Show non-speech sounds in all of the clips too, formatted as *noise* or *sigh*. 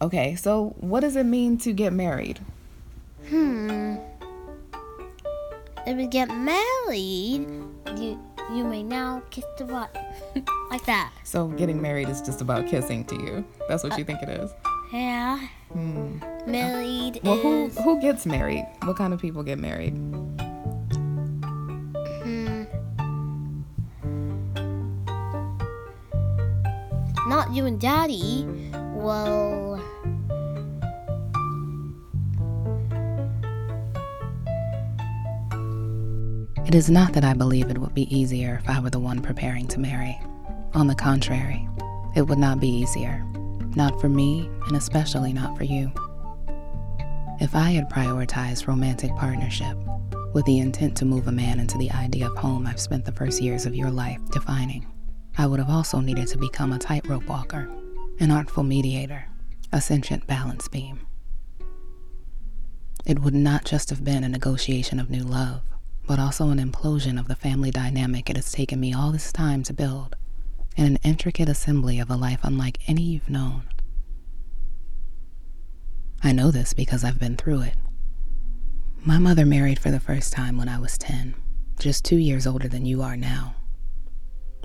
Okay, so what does it mean to get married? Hmm. If we get married, you you may now kiss the butt. *laughs* like that. So getting married is just about kissing to you. That's what you think it is. Yeah. Hmm. Married Well, who is who gets married? What kind of people get married? hmm. Not you and daddy. Well, It is not that I believe it would be easier if I were the one preparing to marry. On the contrary, it would not be easier. Not for me, and especially not for you. If I had prioritized romantic partnership with the intent to move a man into the idea of home I've spent the first years of your life defining, I would have also needed to become a tightrope walker, an artful mediator, a sentient balance beam. It would not just have been a negotiation of new love, but also an implosion of the family dynamic it has taken me all this time to build, and an intricate assembly of a life unlike any you've known. I know this because I've been through it. My mother married for the first time when I was 10, just two years older than you are now.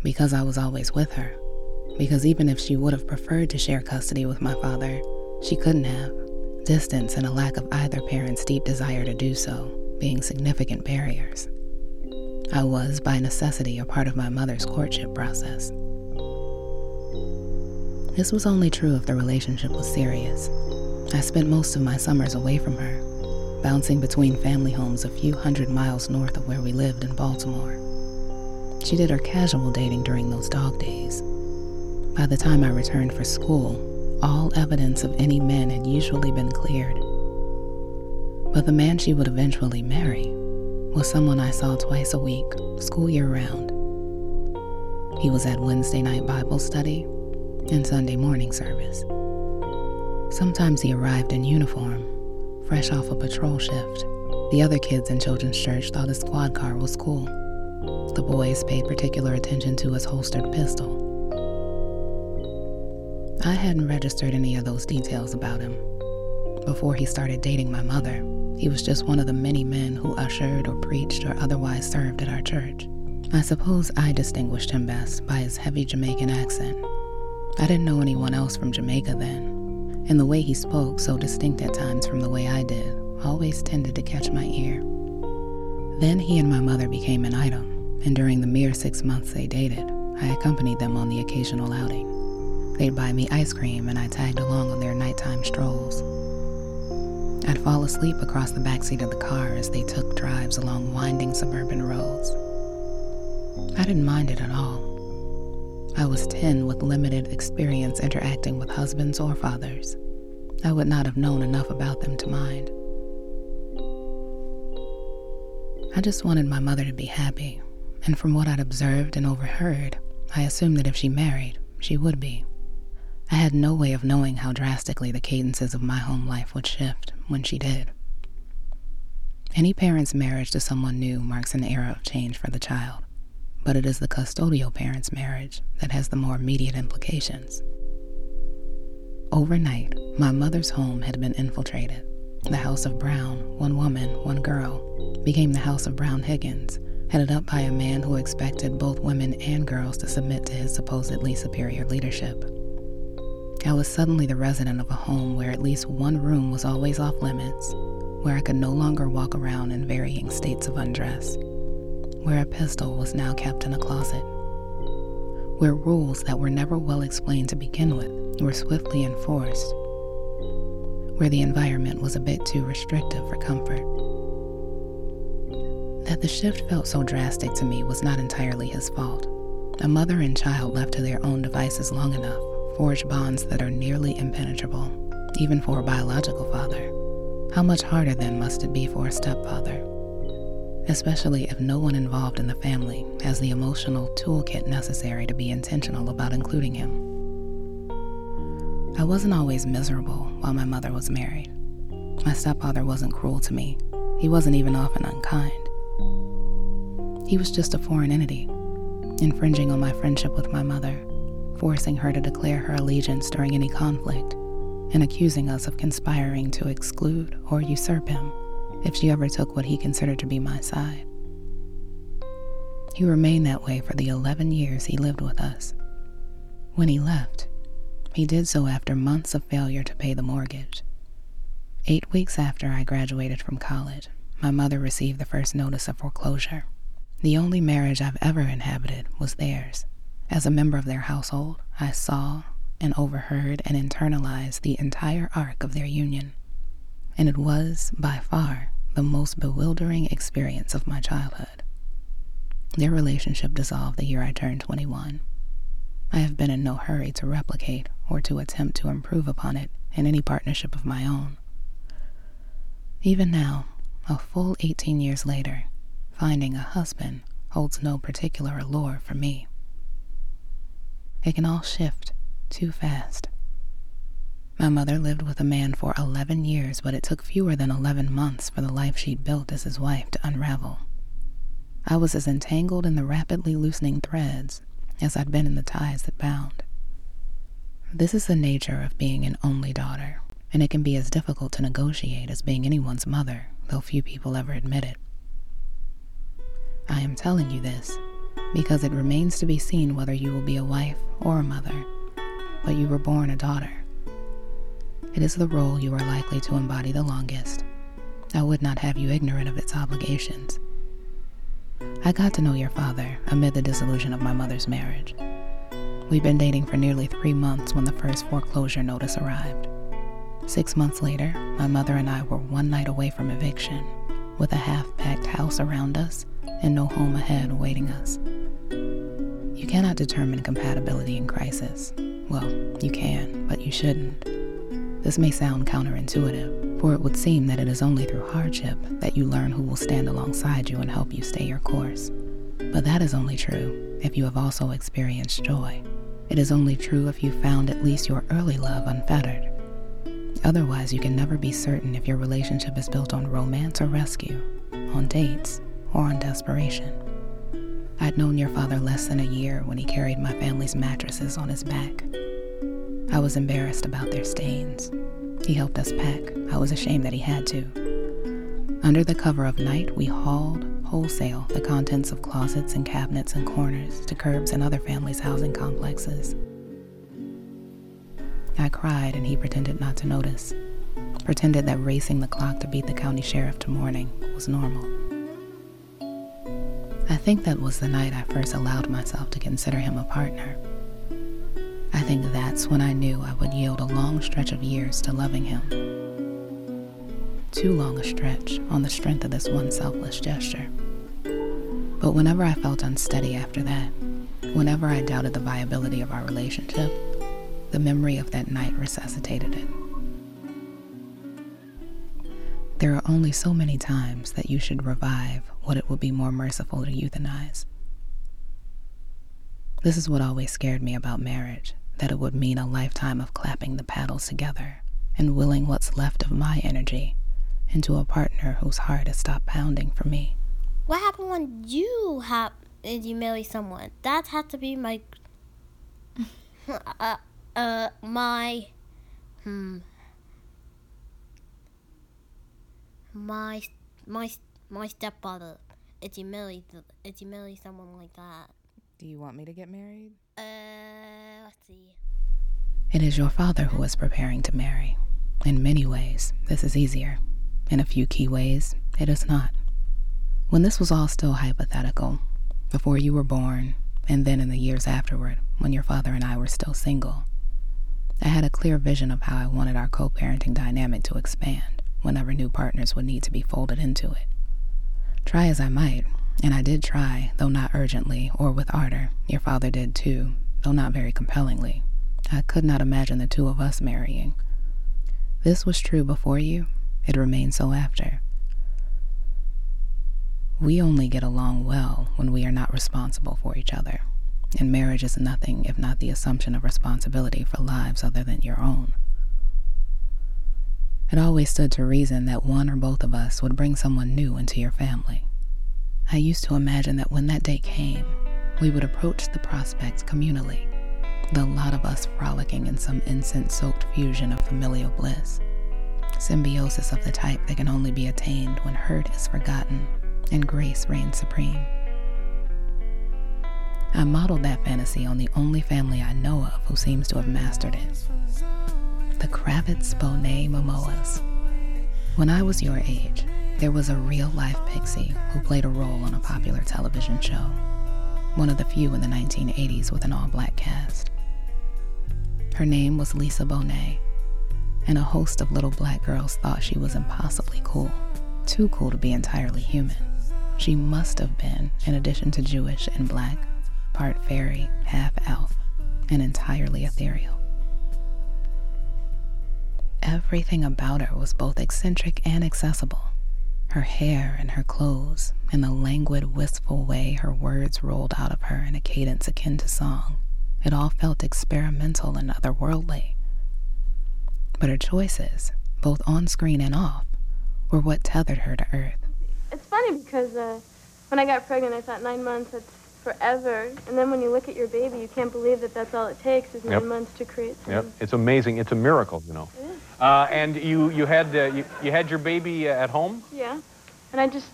Because I was always with her. Because even if she would have preferred to share custody with my father, she couldn't have. Distance and a lack of either parent's deep desire to do so being significant barriers. I was, by necessity, a part of my mother's courtship process. This was only true if the relationship was serious. I spent most of my summers away from her, bouncing between family homes a few hundred miles north of where we lived in Baltimore. She did her casual dating during those dog days. By the time I returned for school, all evidence of any men had usually been cleared. But the man she would eventually marry was someone I saw twice a week, school year round. He was at Wednesday night Bible study and Sunday morning service. Sometimes he arrived in uniform, fresh off a patrol shift. The other kids in children's church thought his squad car was cool. The boys paid particular attention to his holstered pistol. I hadn't registered any of those details about him. Before he started dating my mother, he was just one of the many men who ushered or preached or otherwise served at our church. I suppose I distinguished him best by his heavy Jamaican accent. I didn't know anyone else from Jamaica then, and the way he spoke, so distinct at times from the way I did, always tended to catch my ear. Then he and my mother became an item, and during the mere six months they dated, I accompanied them on the occasional outing. They'd buy me ice cream, and I tagged along on their nighttime strolls. I'd fall asleep across the backseat of the car as they took drives along winding suburban roads. I didn't mind it at all. I was 10 with limited experience interacting with husbands or fathers. I would not have known enough about them to mind. I just wanted my mother to be happy, and from what I'd observed and overheard, I assumed that if she married, she would be. I had no way of knowing how drastically the cadences of my home life would shift when she did. Any parent's marriage to someone new marks an era of change for the child, but it is the custodial parent's marriage that has the more immediate implications. Overnight, my mother's home had been infiltrated. The House of Brown, one woman, one girl, became the House of Brown Higgins, headed up by a man who expected both women and girls to submit to his supposedly superior leadership. I was suddenly the resident of a home where at least one room was always off limits, where I could no longer walk around in varying states of undress, where a pistol was now kept in a closet, where rules that were never well explained to begin with were swiftly enforced, where the environment was a bit too restrictive for comfort. That the shift felt so drastic to me was not entirely his fault. A mother and child left to their own devices long enough forge bonds that are nearly impenetrable, even for a biological father. How much harder then must it be for a stepfather? Especially if no one involved in the family has the emotional toolkit necessary to be intentional about including him. I wasn't always miserable while my mother was married. My stepfather wasn't cruel to me, he wasn't even often unkind. He was just a foreign entity, infringing on my friendship with my mother forcing her to declare her allegiance during any conflict, and accusing us of conspiring to exclude or usurp him if she ever took what he considered to be my side. He remained that way for the 11 years he lived with us. When he left, he did so after months of failure to pay the mortgage. Eight weeks after I graduated from college, my mother received the first notice of foreclosure. The only marriage I've ever inhabited was theirs. As a member of their household, I saw and overheard and internalized the entire arc of their union. And it was, by far, the most bewildering experience of my childhood. Their relationship dissolved the year I turned 21. I have been in no hurry to replicate or to attempt to improve upon it in any partnership of my own. Even now, a full 18 years later, finding a husband holds no particular allure for me. It can all shift too fast. My mother lived with a man for 11 years, but it took fewer than 11 months for the life she'd built as his wife to unravel. I was as entangled in the rapidly loosening threads as I'd been in the ties that bound. This is the nature of being an only daughter, and it can be as difficult to negotiate as being anyone's mother, though few people ever admit it. I am telling you this because it remains to be seen whether you will be a wife or a mother, but you were born a daughter. It is the role you are likely to embody the longest. I would not have you ignorant of its obligations. I got to know your father amid the dissolution of my mother's marriage. We'd been dating for nearly three months when the first foreclosure notice arrived. Six months later, my mother and I were one night away from eviction, with a half packed house around us and no home ahead awaiting us. You cannot determine compatibility in crisis. Well, you can, but you shouldn't. This may sound counterintuitive, for it would seem that it is only through hardship that you learn who will stand alongside you and help you stay your course. But that is only true if you have also experienced joy. It is only true if you found at least your early love unfettered. Otherwise, you can never be certain if your relationship is built on romance or rescue, on dates, or on desperation. I'd known your father less than a year when he carried my family's mattresses on his back. I was embarrassed about their stains. He helped us pack. I was ashamed that he had to. Under the cover of night, we hauled wholesale the contents of closets and cabinets and corners to curbs and other families' housing complexes. I cried and he pretended not to notice, pretended that racing the clock to beat the county sheriff to morning was normal. I think that was the night I first allowed myself to consider him a partner. I think that's when I knew I would yield a long stretch of years to loving him. Too long a stretch on the strength of this one selfless gesture. But whenever I felt unsteady after that, whenever I doubted the viability of our relationship, the memory of that night resuscitated it. There are only so many times that you should revive what it would be more merciful to euthanize. This is what always scared me about marriage that it would mean a lifetime of clapping the paddles together and willing what's left of my energy into a partner whose heart has stopped pounding for me. What happened when you have you marry someone? That had to be my *laughs* uh, uh my hmm my my my stepfather. If you marry if you marry someone like that. Do you want me to get married? Uh, let's see. It is your father who is preparing to marry. In many ways, this is easier. In a few key ways, it is not. When this was all still hypothetical, before you were born, and then in the years afterward, when your father and I were still single, I had a clear vision of how I wanted our co parenting dynamic to expand whenever new partners would need to be folded into it. Try as I might, and I did try, though not urgently or with ardor. Your father did too, though not very compellingly. I could not imagine the two of us marrying. This was true before you, it remained so after. We only get along well when we are not responsible for each other, and marriage is nothing if not the assumption of responsibility for lives other than your own. It always stood to reason that one or both of us would bring someone new into your family. I used to imagine that when that day came, we would approach the prospect communally, the lot of us frolicking in some incense soaked fusion of familial bliss. Symbiosis of the type that can only be attained when hurt is forgotten and grace reigns supreme. I modeled that fantasy on the only family I know of who seems to have mastered it the Kravitz Bonet Momoas. When I was your age, there was a real life pixie who played a role on a popular television show, one of the few in the 1980s with an all black cast. Her name was Lisa Bonet, and a host of little black girls thought she was impossibly cool, too cool to be entirely human. She must have been, in addition to Jewish and black, part fairy, half elf, and entirely ethereal. Everything about her was both eccentric and accessible. Her hair and her clothes, and the languid, wistful way her words rolled out of her in a cadence akin to song, it all felt experimental and otherworldly. But her choices, both on screen and off, were what tethered her to Earth. It's funny because uh, when I got pregnant, I thought nine months, that's forever. And then when you look at your baby, you can't believe that that's all it takes is nine Yep. months to create Yep, something. it's amazing. It's a miracle, you know. It is. Uh, and you, you had uh, you, you had your baby uh, at home. Yeah. And I just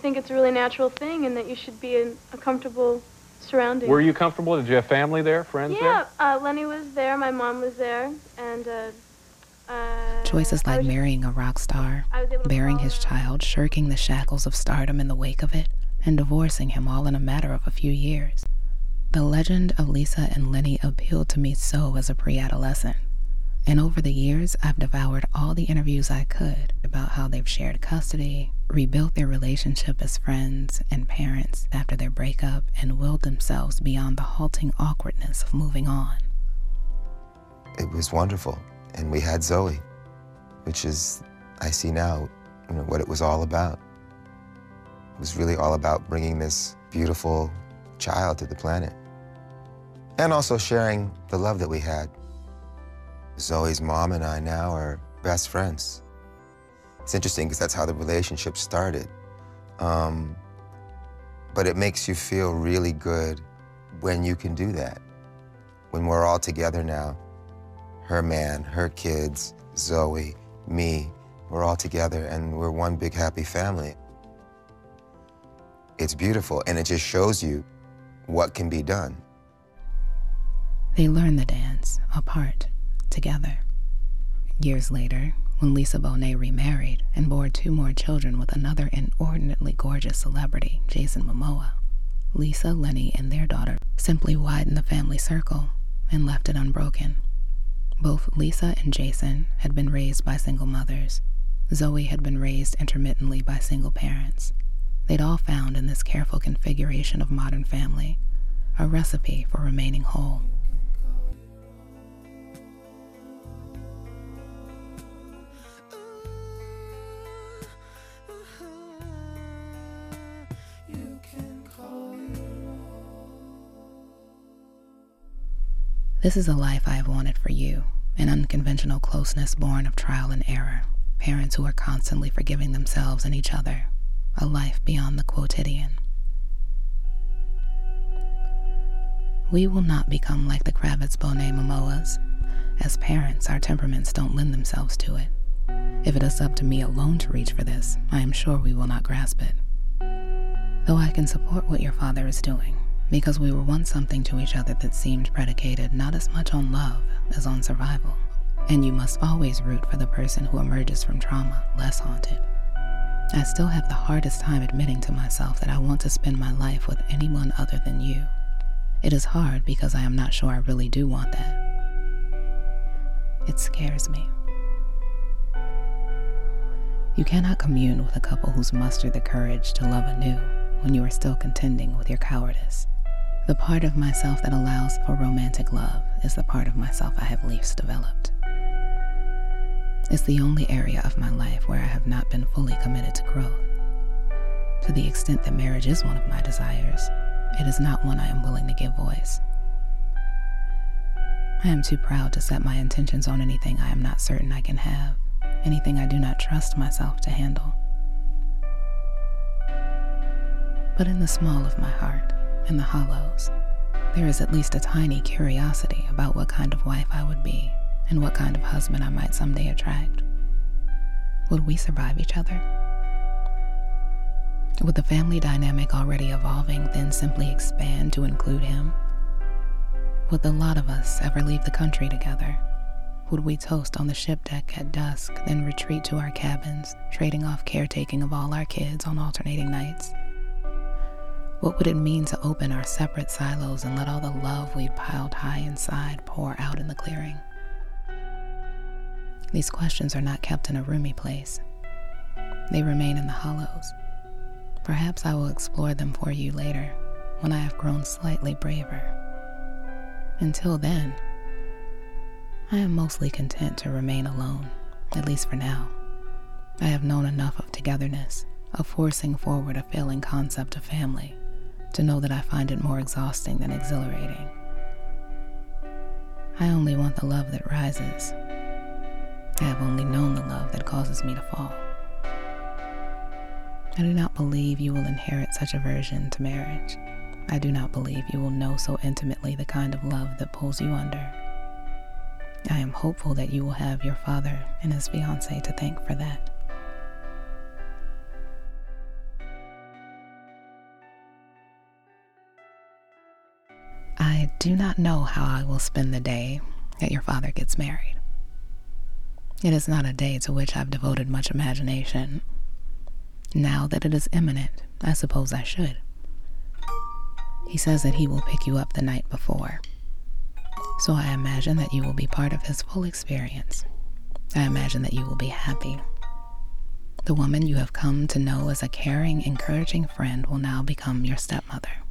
think it's a really natural thing and that you should be in a comfortable surrounding. Were you comfortable? Did you have family there, friends Yeah, uh, Lenny was there, my mom was there, and uh, uh, Choices I like marrying a rock star, I was able to bearing his child, shirking the shackles of stardom in the wake of it, and divorcing him all in a matter of a few years. The legend of Lisa and Lenny appealed to me so as a pre adolescent. And over the years, I've devoured all the interviews I could about how they've shared custody, rebuilt their relationship as friends and parents after their breakup, and willed themselves beyond the halting awkwardness of moving on. it was wonderful. And we had Zoe, which is, I see now, you know, what it was all about. It was really all about bringing this beautiful child to the planet. And also sharing the love that we had. Zoe's mom and I now are best friends. It's interesting because that's how the relationship started. Um, but it makes you feel really good when you can do that. When we're all together now, her man, her kids, Zoe, me, we're all together and we're one big happy family. It's beautiful and it just shows you what can be done. They learn the dance apart, together. Years later, when Lisa Bonet remarried and bore two more children with another inordinately gorgeous celebrity, Jason Momoa, Lisa, Lenny, and their daughter simply widened the family circle and left it unbroken. Both Lisa and Jason had been raised by single mothers. Zoe had been raised intermittently by single parents. They'd all found in this careful configuration of modern family a recipe for remaining whole. This is a life I have wanted for you an unconventional closeness born of trial and error, parents who are constantly forgiving themselves and each other, a life beyond the quotidian. We will not become like the Kravitz Bonet Momoas. As parents, our temperaments don't lend themselves to it. If it is up to me alone to reach for this, I am sure we will not grasp it. Though I can support what your father is doing, because we were once something to each other that seemed predicated not as much on love as on survival. And you must always root for the person who emerges from trauma less haunted. I still have the hardest time admitting to myself that I want to spend my life with anyone other than you. It is hard because I am not sure I really do want that. It scares me. You cannot commune with a couple who's mustered the courage to love anew when you are still contending with your cowardice. The part of myself that allows for romantic love is the part of myself I have least developed. It's the only area of my life where I have not been fully committed to growth. To the extent that marriage is one of my desires, it is not one I am willing to give voice. I am too proud to set my intentions on anything I am not certain I can have, anything I do not trust myself to handle. But in the small of my heart, in the hollows, there is at least a tiny curiosity about what kind of wife I would be and what kind of husband I might someday attract. Would we survive each other? Would the family dynamic already evolving then simply expand to include him? Would the lot of us ever leave the country together? Would we toast on the ship deck at dusk, then retreat to our cabins, trading off caretaking of all our kids on alternating nights? What would it mean to open our separate silos and let all the love we'd piled high inside pour out in the clearing? These questions are not kept in a roomy place. They remain in the hollows. Perhaps I will explore them for you later when I have grown slightly braver. Until then, I am mostly content to remain alone, at least for now. I have known enough of togetherness, of forcing forward a failing concept of family, to know that I find it more exhausting than exhilarating. I only want the love that rises I have only known the love that causes me to fall. I do not believe you will inherit such aversion to marriage. I do not believe you will know so intimately the kind of love that pulls you under. I am hopeful that you will have your father and his fiancee to thank for that. I do not know how I will spend the day that your father gets married. It is not a day to which I've devoted much imagination. Now that it is imminent, I suppose I should. He says that he will pick you up the night before. So I imagine that you will be part of his full experience. I imagine that you will be happy. The woman you have come to know as a caring, encouraging friend will now become your stepmother.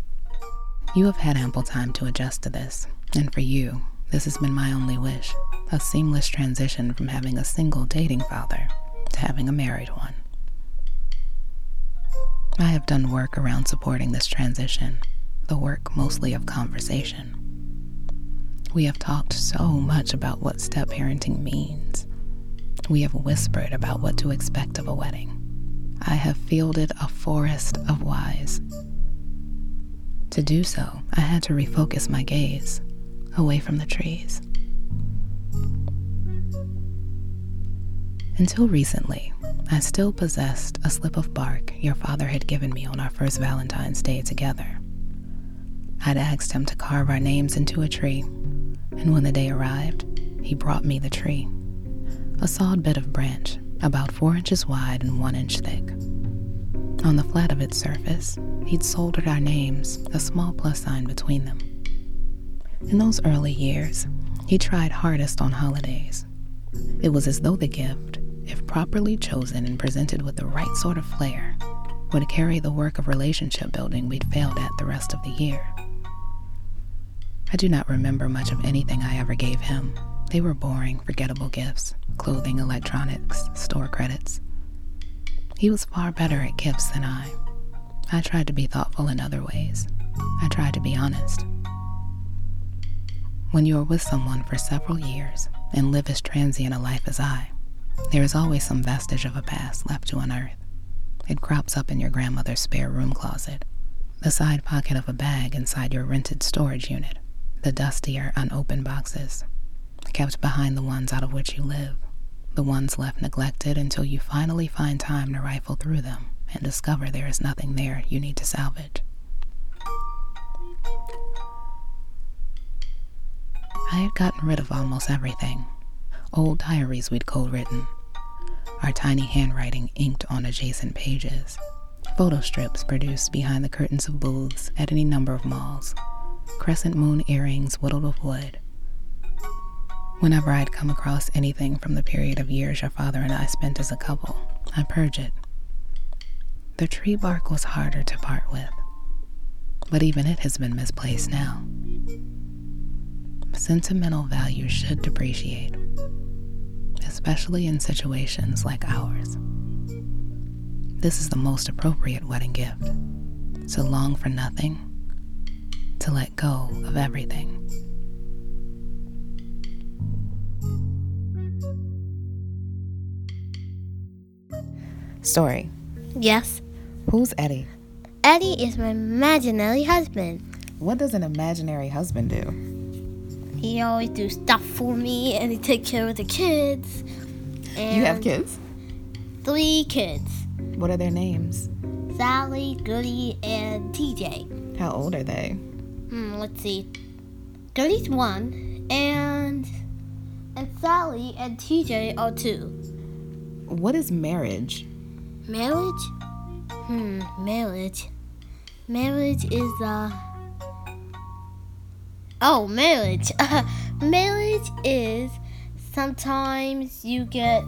You have had ample time to adjust to this, and for you, this has been my only wish a seamless transition from having a single dating father to having a married one. I have done work around supporting this transition, the work mostly of conversation. We have talked so much about what step parenting means. We have whispered about what to expect of a wedding. I have fielded a forest of whys. To do so, I had to refocus my gaze away from the trees. Until recently, I still possessed a slip of bark your father had given me on our first Valentine's Day together. I'd asked him to carve our names into a tree, and when the day arrived, he brought me the tree a sawed bit of branch about four inches wide and one inch thick. On the flat of its surface, he'd soldered our names, a small plus sign between them. In those early years, he tried hardest on holidays. It was as though the gift, if properly chosen and presented with the right sort of flair, would carry the work of relationship building we'd failed at the rest of the year. I do not remember much of anything I ever gave him. They were boring, forgettable gifts clothing, electronics, store credits. He was far better at gifts than I. I tried to be thoughtful in other ways. I tried to be honest. When you are with someone for several years and live as transient a life as I, there is always some vestige of a past left to unearth. It crops up in your grandmother's spare room closet, the side pocket of a bag inside your rented storage unit, the dustier, unopened boxes, kept behind the ones out of which you live, the ones left neglected until you finally find time to rifle through them and discover there is nothing there you need to salvage. I had gotten rid of almost everything. Old diaries we'd co written, our tiny handwriting inked on adjacent pages, photo strips produced behind the curtains of booths at any number of malls, crescent moon earrings whittled with wood. Whenever I'd come across anything from the period of years your father and I spent as a couple, I purge it. The tree bark was harder to part with, but even it has been misplaced now sentimental value should depreciate, especially in situations like ours. This is the most appropriate wedding gift to long for nothing, to let go of everything. Story. Yes. Who's Eddie? Eddie is my imaginary husband. What does an imaginary husband do? He always do stuff for me, and he take care of the kids. And You have kids? Three kids: What are their names? Sally, Goody, and TJ. How old are they? Hmm, let's see. Goody's one, and and Sally and TJ are two. What is marriage? Marriage? Hmm, marriage. Marriage is uh Oh, marriage. *laughs* marriage is sometimes you get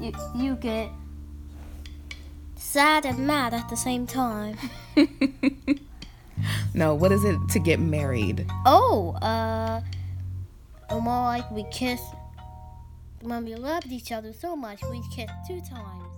you, you get sad and mad at the same time. *laughs* No, what is it to get married? Oh, uh more like we kiss when we loved each other so much we kissed two times.